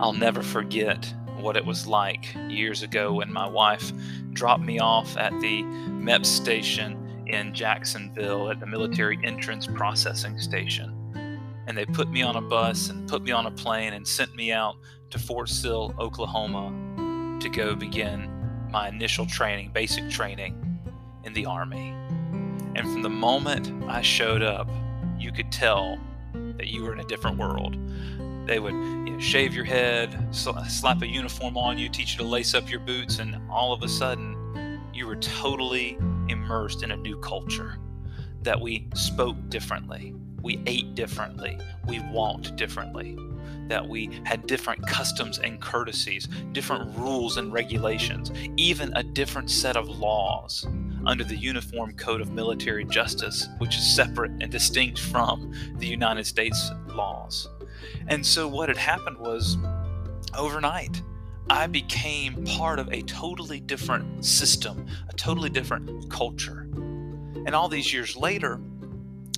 I'll never forget what it was like years ago when my wife dropped me off at the MEPS station in Jacksonville at the military entrance processing station. And they put me on a bus and put me on a plane and sent me out to Fort Sill, Oklahoma to go begin my initial training, basic training in the Army. And from the moment I showed up, you could tell that you were in a different world. They would you know, shave your head, slap a uniform on you, teach you to lace up your boots, and all of a sudden, you were totally immersed in a new culture. That we spoke differently, we ate differently, we walked differently, that we had different customs and courtesies, different rules and regulations, even a different set of laws under the Uniform Code of Military Justice, which is separate and distinct from the United States laws. And so, what had happened was overnight, I became part of a totally different system, a totally different culture. And all these years later,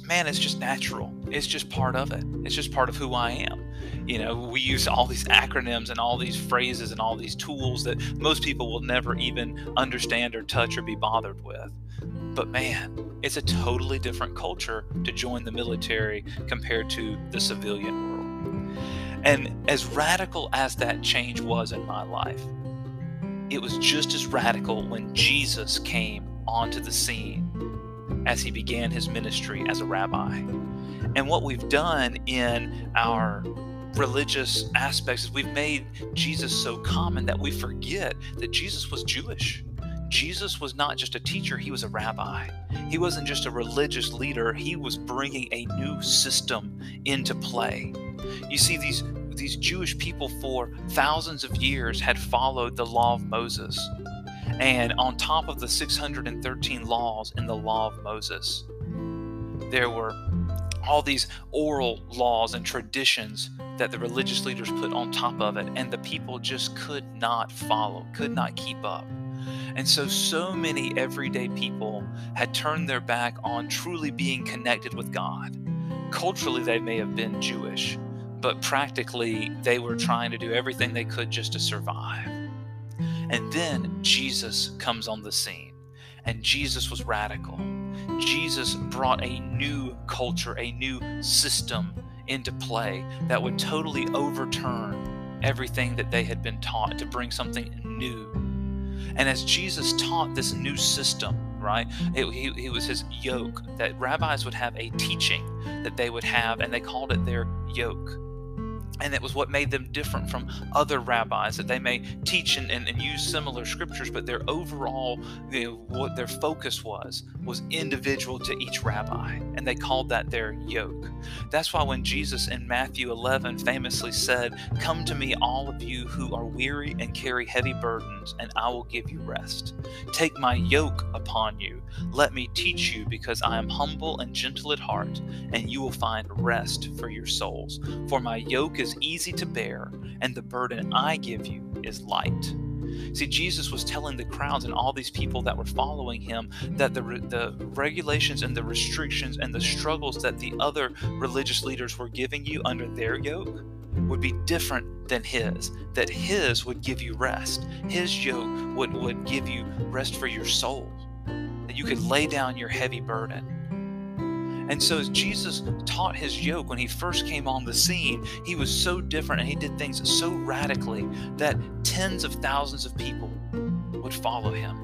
man, it's just natural. It's just part of it. It's just part of who I am. You know, we use all these acronyms and all these phrases and all these tools that most people will never even understand or touch or be bothered with. But man, it's a totally different culture to join the military compared to the civilian world. And as radical as that change was in my life, it was just as radical when Jesus came onto the scene as he began his ministry as a rabbi. And what we've done in our religious aspects is we've made Jesus so common that we forget that Jesus was Jewish. Jesus was not just a teacher, he was a rabbi. He wasn't just a religious leader, he was bringing a new system into play. You see, these, these Jewish people for thousands of years had followed the law of Moses. And on top of the 613 laws in the law of Moses, there were all these oral laws and traditions that the religious leaders put on top of it, and the people just could not follow, could not keep up. And so, so many everyday people had turned their back on truly being connected with God. Culturally, they may have been Jewish, but practically, they were trying to do everything they could just to survive. And then Jesus comes on the scene, and Jesus was radical. Jesus brought a new culture, a new system into play that would totally overturn everything that they had been taught to bring something new. And as Jesus taught this new system, right, it, he, it was his yoke that rabbis would have a teaching that they would have, and they called it their yoke and it was what made them different from other rabbis that they may teach and, and, and use similar scriptures but their overall you know, what their focus was was individual to each rabbi and they called that their yoke. That's why when jesus in matthew 11 famously said come to me all of you who are weary and carry heavy burdens and i will give you rest. Take my yoke upon you. Let me teach you because i am humble and gentle at heart and you will find rest for your souls. For my yoke is easy to bear, and the burden I give you is light. See, Jesus was telling the crowds and all these people that were following him that the, the regulations and the restrictions and the struggles that the other religious leaders were giving you under their yoke would be different than his, that his would give you rest. His yoke would, would give you rest for your soul, that you could lay down your heavy burden and so, as Jesus taught his yoke when he first came on the scene, he was so different and he did things so radically that tens of thousands of people would follow him.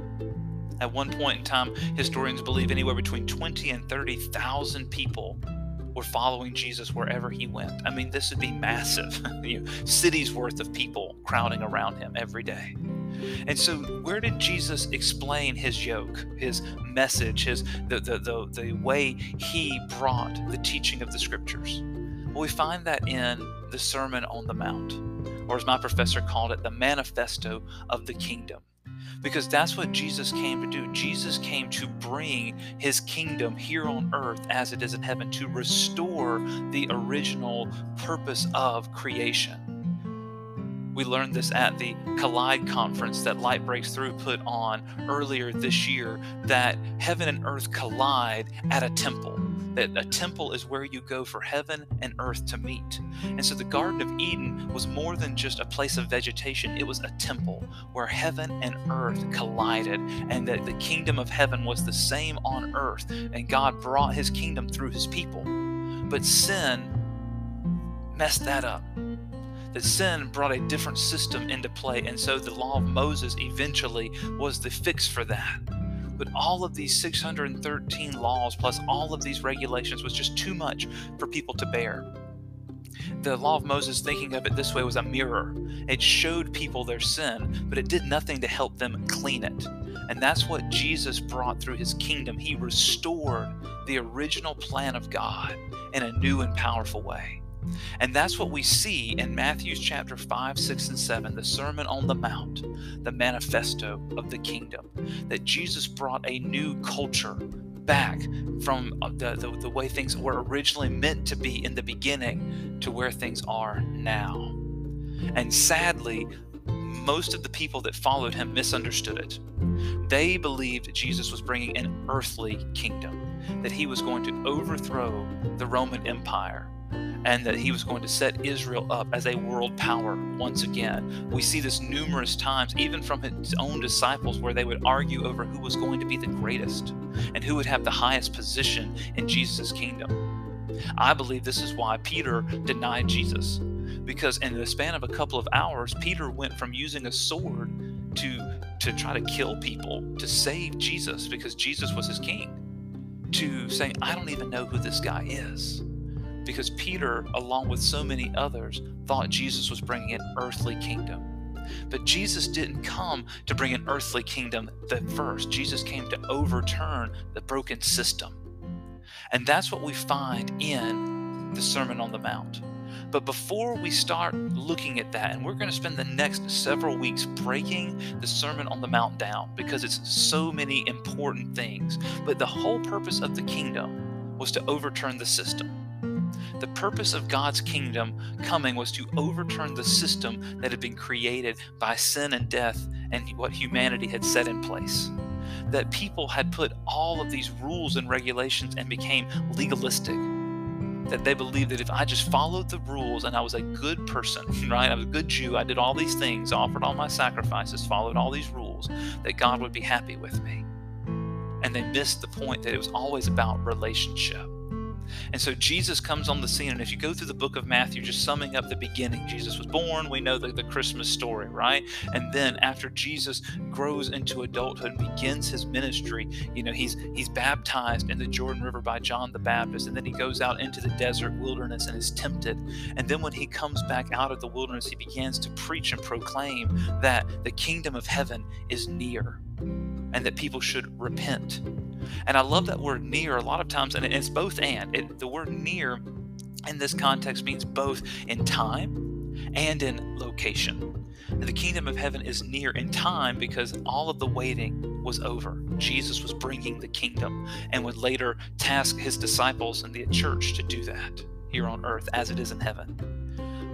At one point in time, historians believe anywhere between 20 and 30,000 people were following Jesus wherever he went. I mean, this would be massive. you cities worth of people crowding around him every day. And so, where did Jesus explain his yoke, his message, his the, the, the, the way he brought the teaching of the scriptures? Well, we find that in the Sermon on the Mount, or as my professor called it, the manifesto of the kingdom. Because that's what Jesus came to do. Jesus came to bring his kingdom here on earth as it is in heaven, to restore the original purpose of creation. We learned this at the Collide conference that Light Breaks Through put on earlier this year that heaven and earth collide at a temple that a temple is where you go for heaven and earth to meet. And so the Garden of Eden was more than just a place of vegetation, it was a temple where heaven and earth collided, and that the kingdom of heaven was the same on earth, and God brought his kingdom through his people. But sin messed that up that sin brought a different system into play, and so the law of Moses eventually was the fix for that. But all of these 613 laws plus all of these regulations was just too much for people to bear. The law of Moses, thinking of it this way, was a mirror. It showed people their sin, but it did nothing to help them clean it. And that's what Jesus brought through his kingdom. He restored the original plan of God in a new and powerful way. And that's what we see in Matthew's chapter 5, 6, and 7, the Sermon on the Mount, the manifesto of the kingdom. That Jesus brought a new culture back from uh, the, the, the way things were originally meant to be in the beginning to where things are now. And sadly, most of the people that followed him misunderstood it. They believed Jesus was bringing an earthly kingdom, that he was going to overthrow the Roman Empire and that he was going to set Israel up as a world power once again. We see this numerous times, even from his own disciples, where they would argue over who was going to be the greatest and who would have the highest position in Jesus' kingdom. I believe this is why Peter denied Jesus, because in the span of a couple of hours, Peter went from using a sword to to try to kill people to save Jesus because Jesus was his king to saying, I don't even know who this guy is because Peter, along with so many others, thought Jesus was bringing an earthly kingdom. But Jesus didn't come to bring an earthly kingdom at first. Jesus came to overturn the broken system. And that's what we find in the Sermon on the Mount. But before we start looking at that, and we're going to spend the next several weeks breaking the Sermon on the Mount down because it's so many important things. But the whole purpose of the kingdom was to overturn the system. The purpose of God's kingdom coming was to overturn the system that had been created by sin and death and what humanity had set in place. That people had put all of these rules and regulations and became legalistic. That they believed that if I just followed the rules and I was a good person, right? I was a good Jew, I did all these things, offered all my sacrifices, followed all these rules, that God would be happy with me. And they missed the point that it was always about relationship and so Jesus comes on the scene. And if you go through the book of Matthew, just summing up the beginning, Jesus was born. We know the, the Christmas story, right? And then after Jesus grows into adulthood and begins his ministry, you know, he's he's baptized in the Jordan River by John the Baptist. And then he goes out into the desert wilderness and is tempted. And then when he comes back out of the wilderness, he begins to preach and proclaim that the kingdom of heaven is near and that people should repent. And I love that word near a lot of times, and it's both and. It, the word near in this context means both in time and in location. The kingdom of heaven is near in time because all of the waiting was over. Jesus was bringing the kingdom and would later task his disciples and the church to do that here on earth as it is in heaven.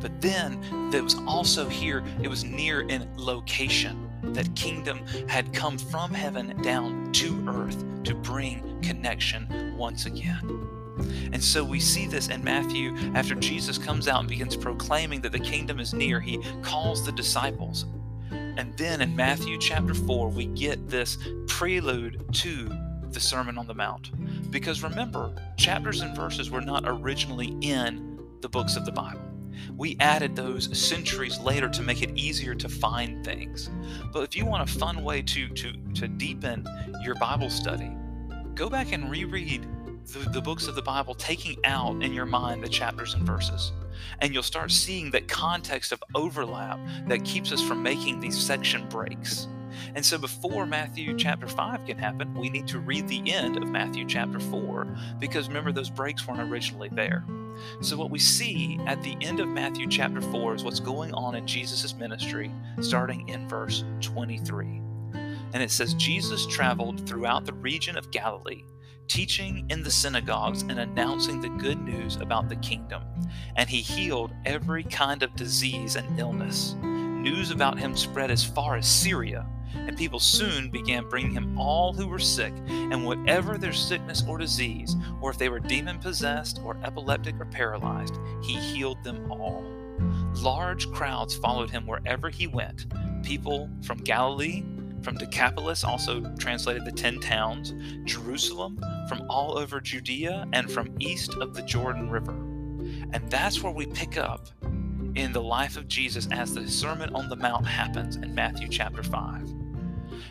But then that was also here, it was near in location that kingdom had come from heaven down to earth to bring connection once again. And so we see this in Matthew after Jesus comes out and begins proclaiming that the kingdom is near, he calls the disciples. And then in Matthew chapter 4, we get this prelude to the Sermon on the Mount. Because remember, chapters and verses were not originally in the books of the Bible. We added those centuries later to make it easier to find things. But if you want a fun way to to to deepen your Bible study, go back and reread the, the books of the Bible, taking out in your mind the chapters and verses. And you'll start seeing that context of overlap that keeps us from making these section breaks. And so before Matthew chapter 5 can happen, we need to read the end of Matthew chapter 4 because remember, those breaks weren't originally there. So, what we see at the end of Matthew chapter 4 is what's going on in Jesus' ministry, starting in verse 23. And it says, Jesus traveled throughout the region of Galilee, teaching in the synagogues and announcing the good news about the kingdom. And he healed every kind of disease and illness. News about him spread as far as Syria and people soon began bringing him all who were sick, and whatever their sickness or disease, or if they were demon possessed, or epileptic, or paralyzed, he healed them all. Large crowds followed him wherever he went. People from Galilee, from Decapolis, also translated the ten towns, Jerusalem, from all over Judea, and from east of the Jordan River. And that's where we pick up in the life of Jesus as the Sermon on the Mount happens in Matthew chapter 5.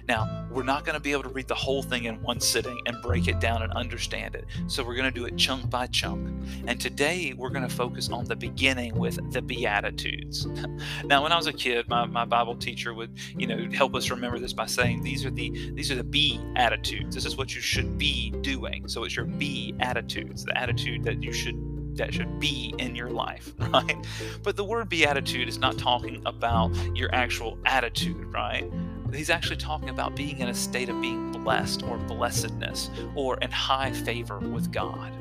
Now, we're not going to be able to read the whole thing in one sitting and break it down and understand it. So we're going to do it chunk by chunk. And today we're going to focus on the beginning with the Beatitudes. now, when I was a kid, my, my Bible teacher would, you know, help us remember this by saying these are the these are the be attitudes. This is what you should be doing. So it's your be attitudes, the attitude that you should that should be in your life, right? But the word beatitude is not talking about your actual attitude, right? He's actually talking about being in a state of being blessed or blessedness or in high favor with God.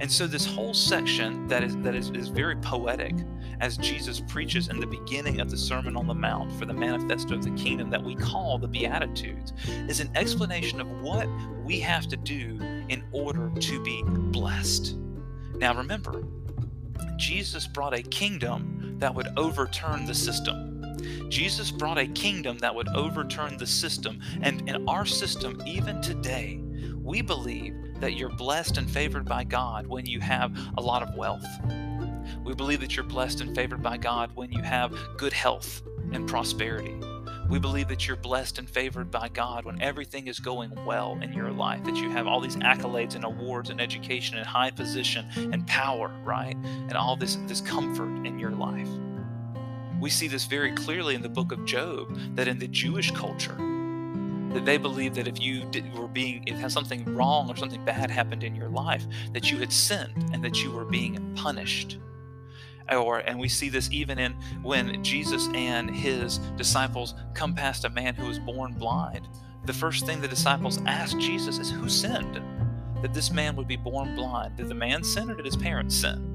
And so this whole section that is that is, is very poetic as Jesus preaches in the beginning of the Sermon on the Mount for the manifesto of the kingdom that we call the Beatitudes is an explanation of what we have to do in order to be blessed. Now remember, Jesus brought a kingdom that would overturn the system. Jesus brought a kingdom that would overturn the system. And in our system, even today, we believe that you're blessed and favored by God when you have a lot of wealth. We believe that you're blessed and favored by God when you have good health and prosperity. We believe that you're blessed and favored by God when everything is going well in your life, that you have all these accolades and awards and education and high position and power, right? And all this, this comfort in your life. We see this very clearly in the book of Job that in the Jewish culture, that they believed that if you did, were being, if something wrong or something bad happened in your life, that you had sinned and that you were being punished or and we see this even in when Jesus and his disciples come past a man who was born blind. The first thing the disciples ask Jesus is who sinned that this man would be born blind? Did the man sin or did his parents sin?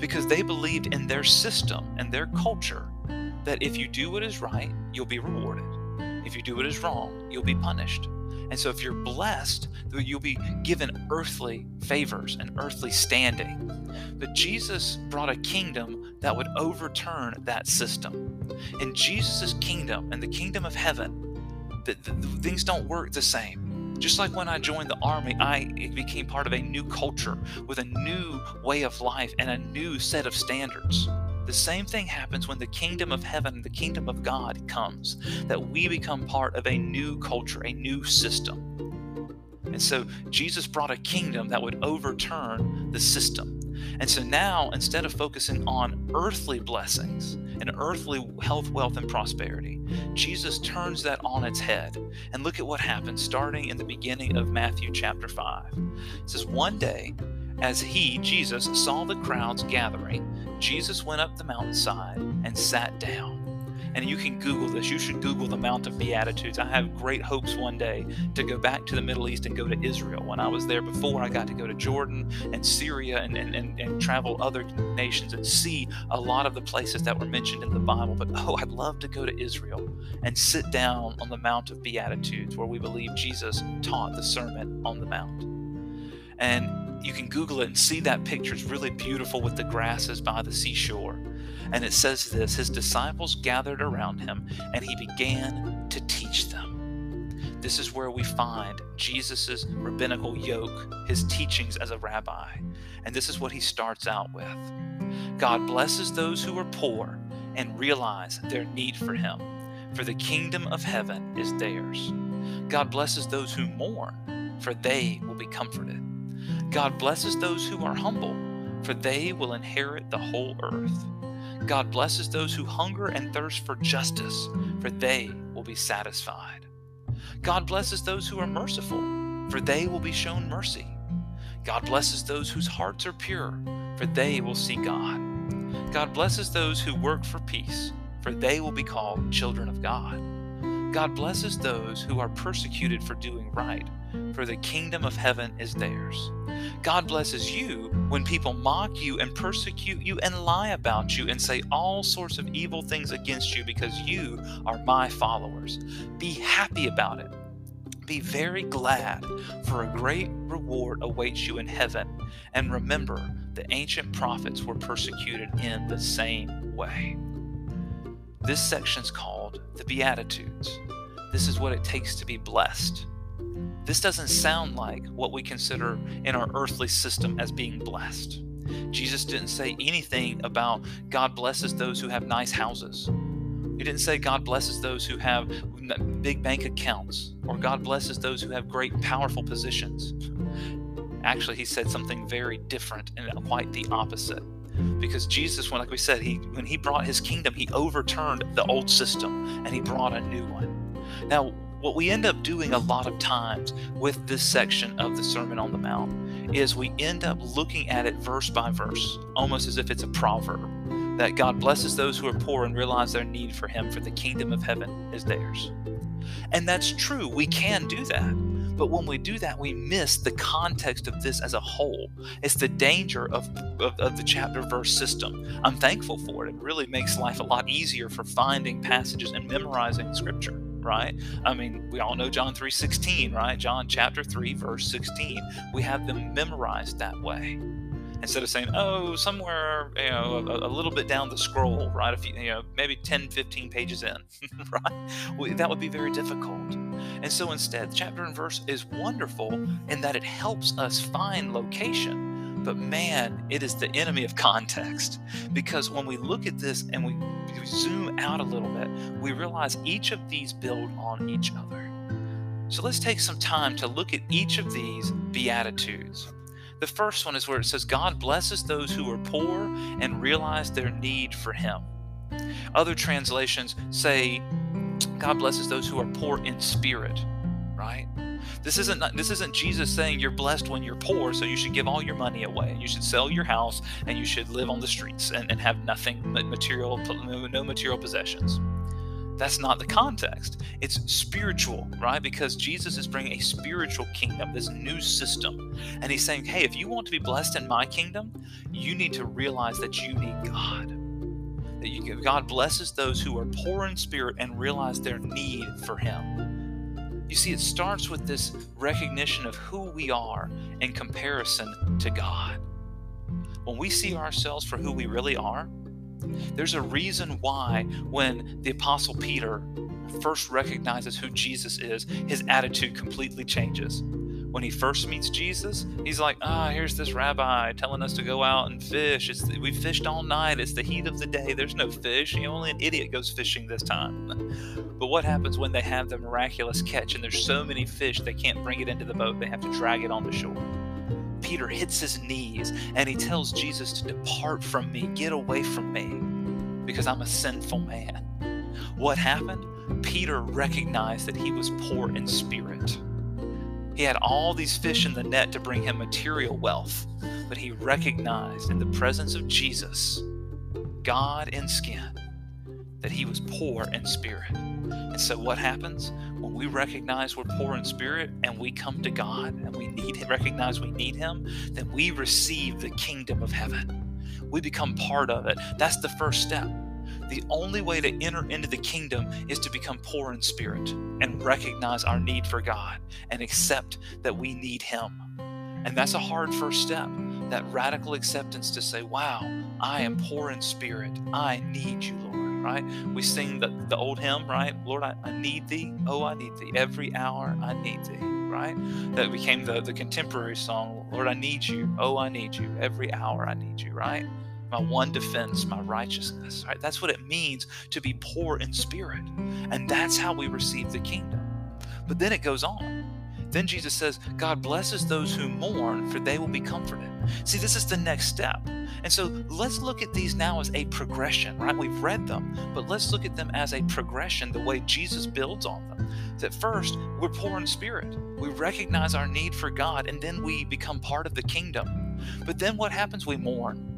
Because they believed in their system and their culture that if you do what is right, you'll be rewarded. If you do what is wrong, you'll be punished. And so, if you're blessed, you'll be given earthly favors and earthly standing. But Jesus brought a kingdom that would overturn that system. In Jesus' kingdom and the kingdom of heaven, the, the, the things don't work the same. Just like when I joined the army, I became part of a new culture with a new way of life and a new set of standards. The same thing happens when the kingdom of heaven, the kingdom of God comes, that we become part of a new culture, a new system. And so Jesus brought a kingdom that would overturn the system. And so now, instead of focusing on earthly blessings and earthly health, wealth, and prosperity, Jesus turns that on its head. And look at what happens starting in the beginning of Matthew chapter 5. It says, One day, as he, Jesus, saw the crowds gathering, Jesus went up the mountainside and sat down. And you can Google this. You should Google the Mount of Beatitudes. I have great hopes one day to go back to the Middle East and go to Israel. When I was there before, I got to go to Jordan and Syria and, and, and, and travel other nations and see a lot of the places that were mentioned in the Bible. But oh, I'd love to go to Israel and sit down on the Mount of Beatitudes where we believe Jesus taught the Sermon on the Mount. And you can Google it and see that picture. It's really beautiful with the grasses by the seashore. And it says this His disciples gathered around him, and he began to teach them. This is where we find Jesus' rabbinical yoke, his teachings as a rabbi. And this is what he starts out with God blesses those who are poor and realize their need for him, for the kingdom of heaven is theirs. God blesses those who mourn, for they will be comforted. God blesses those who are humble, for they will inherit the whole earth. God blesses those who hunger and thirst for justice, for they will be satisfied. God blesses those who are merciful, for they will be shown mercy. God blesses those whose hearts are pure, for they will see God. God blesses those who work for peace, for they will be called children of God. God blesses those who are persecuted for doing right, for the kingdom of heaven is theirs. God blesses you when people mock you and persecute you and lie about you and say all sorts of evil things against you because you are my followers. Be happy about it. Be very glad, for a great reward awaits you in heaven. And remember, the ancient prophets were persecuted in the same way. This section is called the Beatitudes. This is what it takes to be blessed. This doesn't sound like what we consider in our earthly system as being blessed. Jesus didn't say anything about God blesses those who have nice houses. He didn't say God blesses those who have big bank accounts or God blesses those who have great powerful positions. Actually, he said something very different and quite the opposite. Because Jesus, when like we said, he when he brought his kingdom, he overturned the old system and he brought a new one. Now, what we end up doing a lot of times with this section of the Sermon on the Mount is we end up looking at it verse by verse, almost as if it's a proverb that God blesses those who are poor and realize their need for Him, for the kingdom of heaven is theirs. And that's true, we can do that. But when we do that, we miss the context of this as a whole. It's the danger of, of, of, the chapter verse system. I'm thankful for it. It really makes life a lot easier for finding passages and memorizing scripture right? I mean, we all know John 3:16, right? John chapter 3 verse 16. We have them memorized that way. Instead of saying, "Oh, somewhere, you know, a, a little bit down the scroll, right? If you, you know, maybe 10, 15 pages in, right? Well, that would be very difficult. And so instead, chapter and verse is wonderful in that it helps us find location but man, it is the enemy of context. Because when we look at this and we zoom out a little bit, we realize each of these build on each other. So let's take some time to look at each of these Beatitudes. The first one is where it says, God blesses those who are poor and realize their need for Him. Other translations say, God blesses those who are poor in spirit, right? This isn't this isn't Jesus saying you're blessed when you're poor, so you should give all your money away you should sell your house and you should live on the streets and, and have nothing material, no material possessions. That's not the context. It's spiritual, right? Because Jesus is bringing a spiritual kingdom, this new system. And he's saying, hey, if you want to be blessed in my kingdom, you need to realize that you need God. That you, God blesses those who are poor in spirit and realize their need for him. You see, it starts with this recognition of who we are in comparison to God. When we see ourselves for who we really are, there's a reason why when the Apostle Peter first recognizes who Jesus is, his attitude completely changes when he first meets Jesus, he's like, ah, here's this rabbi telling us to go out and fish. It's we fished all night. It's the heat of the day. There's no fish. You know, only an idiot goes fishing this time. but what happens when they have the miraculous catch and there's so many fish they can't bring it into the boat? They have to drag it on the shore. Peter hits his knees and he tells Jesus to depart from me, get away from me, because I'm a sinful man. What happened? Peter recognized that he was poor in spirit. He had all these fish in the net to bring him material wealth, but he recognized in the presence of Jesus, God in skin, that he was poor in spirit. And so, what happens when we recognize we're poor in spirit and we come to God and we need him, recognize we need Him? Then we receive the kingdom of heaven. We become part of it. That's the first step. The only way to enter into the kingdom is to become poor in spirit and recognize our need for God and accept that we need Him. And that's a hard first step, that radical acceptance to say, wow, I am poor in spirit. I need you, Lord, right? We sing the, the old hymn, right? Lord, I, I need thee. Oh, I need thee. Every hour I need thee, right? That became the, the contemporary song, Lord, I need you. Oh, I need you. Every hour I need you, right? My one defense, my righteousness. Right? That's what it means to be poor in spirit. And that's how we receive the kingdom. But then it goes on. Then Jesus says, God blesses those who mourn, for they will be comforted. See, this is the next step. And so let's look at these now as a progression, right? We've read them, but let's look at them as a progression, the way Jesus builds on them. That first, we're poor in spirit. We recognize our need for God, and then we become part of the kingdom. But then what happens? We mourn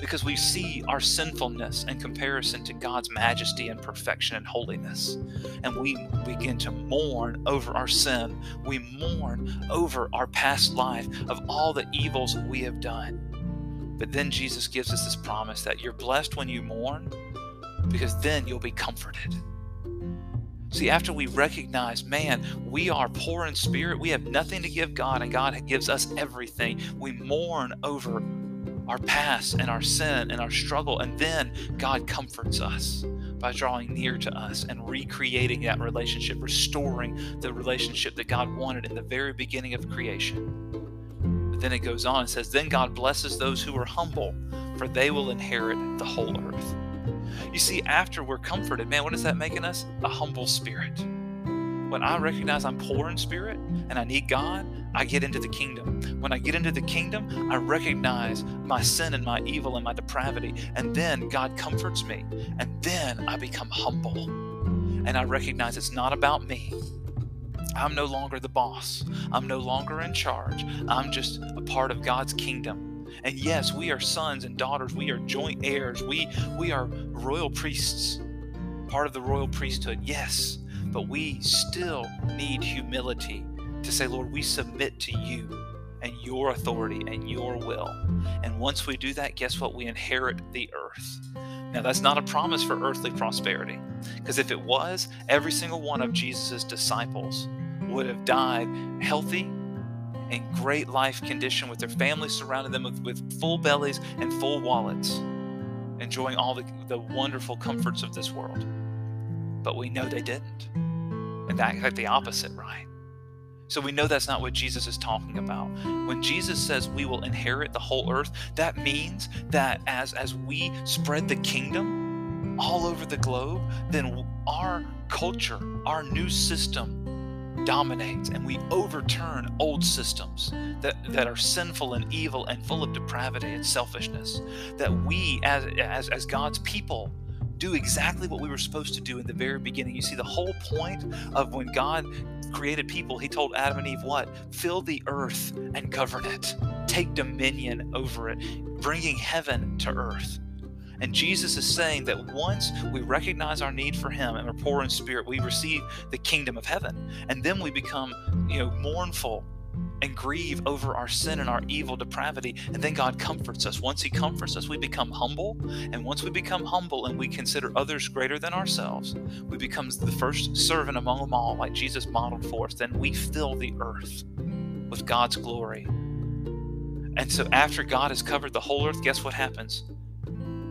because we see our sinfulness in comparison to God's majesty and perfection and holiness. And we begin to mourn over our sin. We mourn over our past life of all the evils we have done. But then Jesus gives us this promise that you're blessed when you mourn because then you'll be comforted. See, after we recognize, man, we are poor in spirit, we have nothing to give God, and God gives us everything, we mourn over our past and our sin and our struggle, and then God comforts us by drawing near to us and recreating that relationship, restoring the relationship that God wanted in the very beginning of creation. But then it goes on and says, Then God blesses those who are humble, for they will inherit the whole earth. You see, after we're comforted, man, what is that making us? A humble spirit. When I recognize I'm poor in spirit and I need God, I get into the kingdom. When I get into the kingdom, I recognize my sin and my evil and my depravity. And then God comforts me. And then I become humble. And I recognize it's not about me. I'm no longer the boss. I'm no longer in charge. I'm just a part of God's kingdom. And yes, we are sons and daughters. We are joint heirs. We we are royal priests, part of the royal priesthood. Yes, but we still need humility to say, Lord, we submit to you and your authority and your will. And once we do that, guess what? We inherit the earth. Now, that's not a promise for earthly prosperity, because if it was, every single one of Jesus' disciples would have died healthy in great life condition with their families surrounding them with, with full bellies and full wallets, enjoying all the, the wonderful comforts of this world. But we know they didn't. In fact, the opposite, right? So we know that's not what Jesus is talking about. When Jesus says we will inherit the whole earth, that means that as as we spread the kingdom all over the globe, then our culture, our new system dominates and we overturn old systems that, that are sinful and evil and full of depravity and selfishness. That we, as, as, as God's people, do exactly what we were supposed to do in the very beginning. You see, the whole point of when God created people, He told Adam and Eve what? Fill the earth and govern it, take dominion over it, bringing heaven to earth. And Jesus is saying that once we recognize our need for Him and are poor in spirit, we receive the kingdom of heaven. And then we become, you know, mournful and grieve over our sin and our evil depravity. And then God comforts us. Once He comforts us, we become humble. And once we become humble and we consider others greater than ourselves, we become the first servant among them all, like Jesus modeled for us. Then we fill the earth with God's glory. And so after God has covered the whole earth, guess what happens?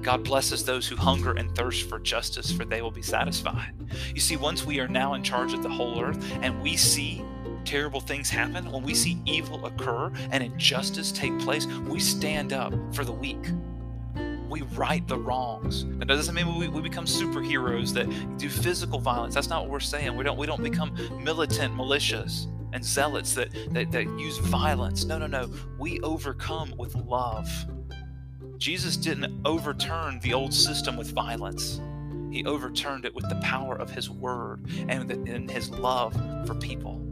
God blesses those who hunger and thirst for justice, for they will be satisfied. You see, once we are now in charge of the whole earth and we see terrible things happen, when we see evil occur and injustice take place, we stand up for the weak. We right the wrongs. That doesn't mean we, we become superheroes that do physical violence. That's not what we're saying. We don't we don't become militant militias and zealots that, that, that use violence. No, no, no. We overcome with love. Jesus didn't overturn the old system with violence. He overturned it with the power of his word and in his love for people.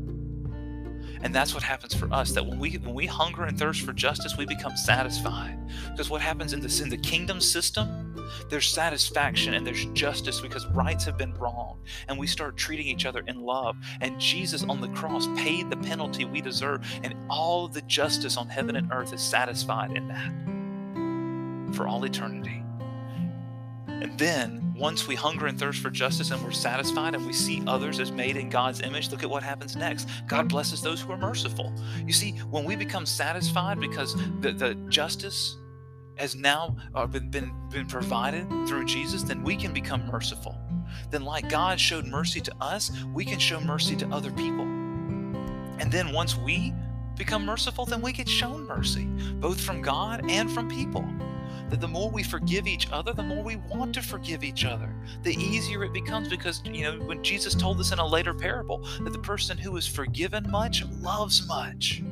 And that's what happens for us. That when we when we hunger and thirst for justice, we become satisfied. Because what happens in this in the kingdom system, there's satisfaction and there's justice because rights have been wrong And we start treating each other in love. And Jesus on the cross paid the penalty we deserve. And all the justice on heaven and earth is satisfied in that for all eternity. And then, once we hunger and thirst for justice and we're satisfied and we see others as made in God's image, look at what happens next. God blesses those who are merciful. You see, when we become satisfied because the, the justice has now uh, been, been, been provided through Jesus, then we can become merciful. Then, like God showed mercy to us, we can show mercy to other people. And then, once we become merciful, then we get shown mercy, both from God and from people that the more we forgive each other, the more we want to forgive each other. The easier it becomes because, you know, when Jesus told us in a later parable that the person who is forgiven much loves much.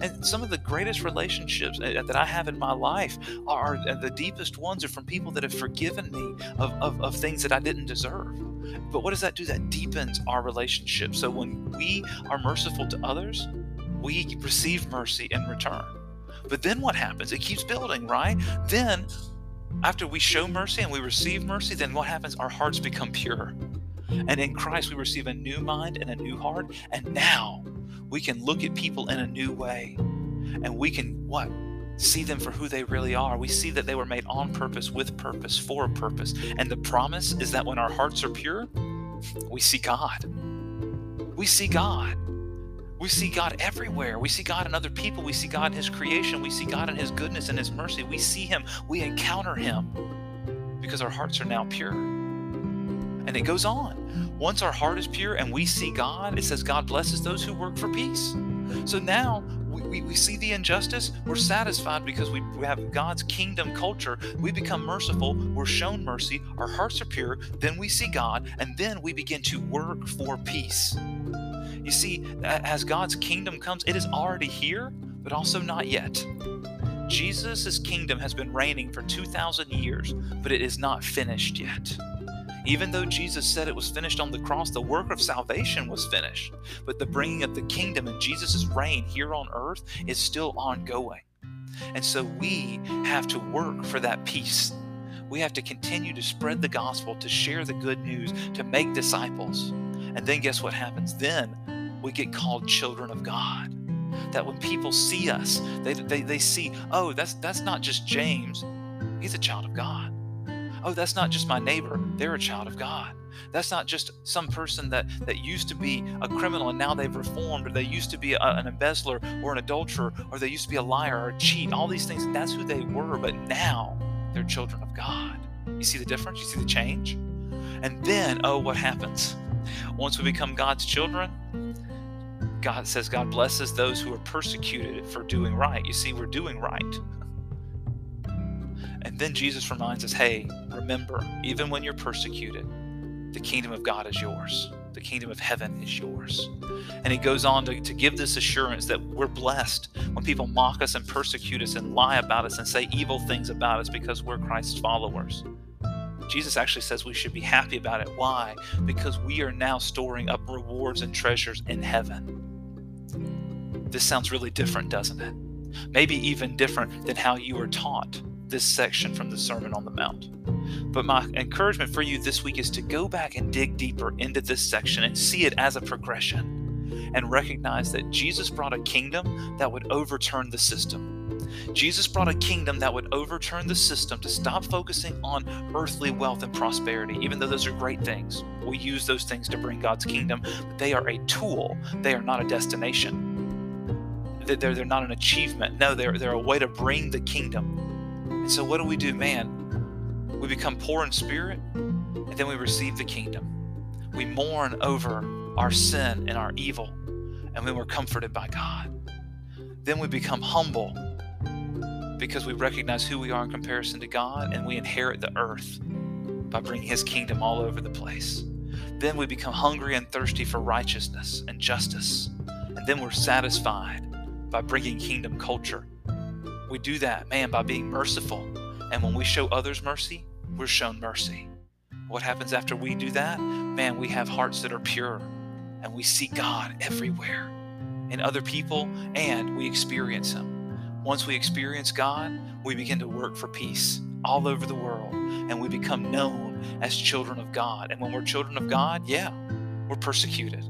And some of the greatest relationships uh, that I have in my life are the deepest ones are from people that have forgiven me of, of, of things that I didn't deserve. But what does that do? That deepens our relationship. So when we are merciful to others, we receive mercy in return But then what happens? It keeps building, right? Then, after we show mercy and we receive mercy, then what happens? Our hearts become pure. And in Christ, we receive a new mind and a new heart. And now we can look at people in a new way. And we can, what? See them for who they really are. We see that they were made on purpose, with purpose, for a purpose. And the promise is that when our hearts are pure, we see God. We see God. We see God everywhere. We see God in other people. We see God in His creation. We see God in His goodness and His mercy. We see Him. We encounter Him because our hearts are now pure. And it goes on. Once our heart is pure and we see God, it says God blesses those who work for peace. So now we, we, we, see the injustice, we're satisfied because we, we have God's kingdom culture. We become merciful, we're shown mercy, our hearts are pure, then we see God, and then we begin to work for peace. You see, as God's kingdom comes, it is already here, but also not yet. Jesus' kingdom has been reigning for 2,000 years, but it is not finished yet. Even though Jesus said it was finished on the cross, the work of salvation was finished. But the bringing of the kingdom and Jesus' reign here on earth is still ongoing. And so we have to work for that peace. We have to continue to spread the gospel, to share the good news, to make disciples. And then guess what happens? Then we get called children of God. That when people see us, they, they, they see, oh, that's, that's not just James, he's a child of God oh, that's not just my neighbor, they're a child of God. That's not just some person that, that used to be a criminal and now they've reformed, or they used to be a, an embezzler or an adulterer, or they used to be a liar or a cheat, all these things. That's who they were, but now they're children of God. You see the difference? You see the change? And then, oh, what happens? Once we become God's children, God says God blesses those who are persecuted for doing right. You see, we're doing right. And then Jesus reminds us hey, remember, even when you're persecuted, the kingdom of God is yours. The kingdom of heaven is yours. And he goes on to, to give this assurance that we're blessed when people mock us and persecute us and lie about us and say evil things about us because we're Christ's followers. Jesus actually says we should be happy about it. Why? Because we are now storing up rewards and treasures in heaven. This sounds really different, doesn't it? Maybe even different than how you were taught this section from the Sermon on the Mount. But my encouragement for you this week is to go back and dig deeper into this section and see it as a progression and recognize that Jesus brought a kingdom that would overturn the system. Jesus brought a kingdom that would overturn the system to stop focusing on earthly wealth and prosperity, even though those are great things. We use those things to bring God's kingdom, but they are a tool, they are not a destination. They're, they're not an achievement. No, they're, they're a way to bring the kingdom. And so, what do we do, man? We become poor in spirit, and then we receive the kingdom. We mourn over our sin and our evil, and then we're comforted by God. Then we become humble because we recognize who we are in comparison to God, and we inherit the earth by bringing His kingdom all over the place. Then we become hungry and thirsty for righteousness and justice, and then we're satisfied by bringing kingdom culture we do that, man, by being merciful. And when we show others mercy, we're shown mercy. What happens after we do that? Man, we have hearts that are pure and we see God everywhere in other people and we experience Him. Once we experience God, we begin to work for peace all over the world and we become known as children of God. And when we're children of God, yeah, we're persecuted.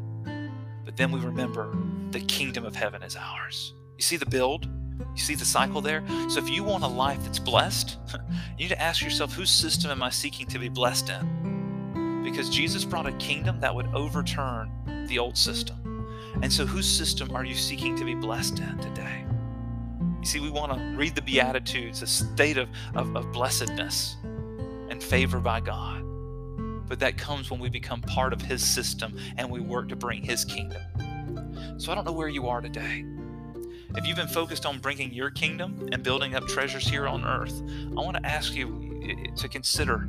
But then we remember the kingdom of heaven is ours. You see the build? You see the cycle there? So if you want a life that's blessed, you need to ask yourself whose system am I seeking to be blessed in? Because Jesus brought a kingdom that would overturn the old system. And so whose system are you seeking to be blessed in today? You see, we want to read the Beatitudes, a state of, of, of blessedness and favor by God. But that comes when we become part of His system and we work to bring His kingdom. So I don't know where you are today. If you've been focused on bringing your kingdom and building up treasures here on earth, I want to ask you to consider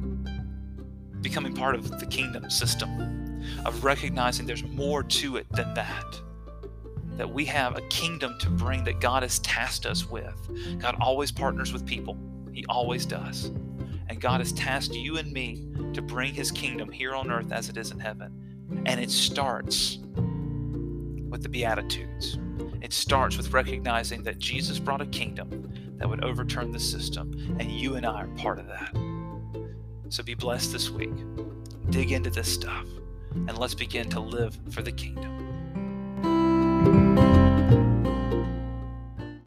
becoming part of the kingdom system, of recognizing there's more to it than that. That we have a kingdom to bring that God has tasked us with. God always partners with people, He always does. And God has tasked you and me to bring His kingdom here on earth as it is in heaven. And it starts with the Beatitudes. It starts with recognizing that Jesus brought a kingdom that would overturn the system, and you and I are part of that. So be blessed this week. Dig into this stuff, and let's begin to live for the kingdom.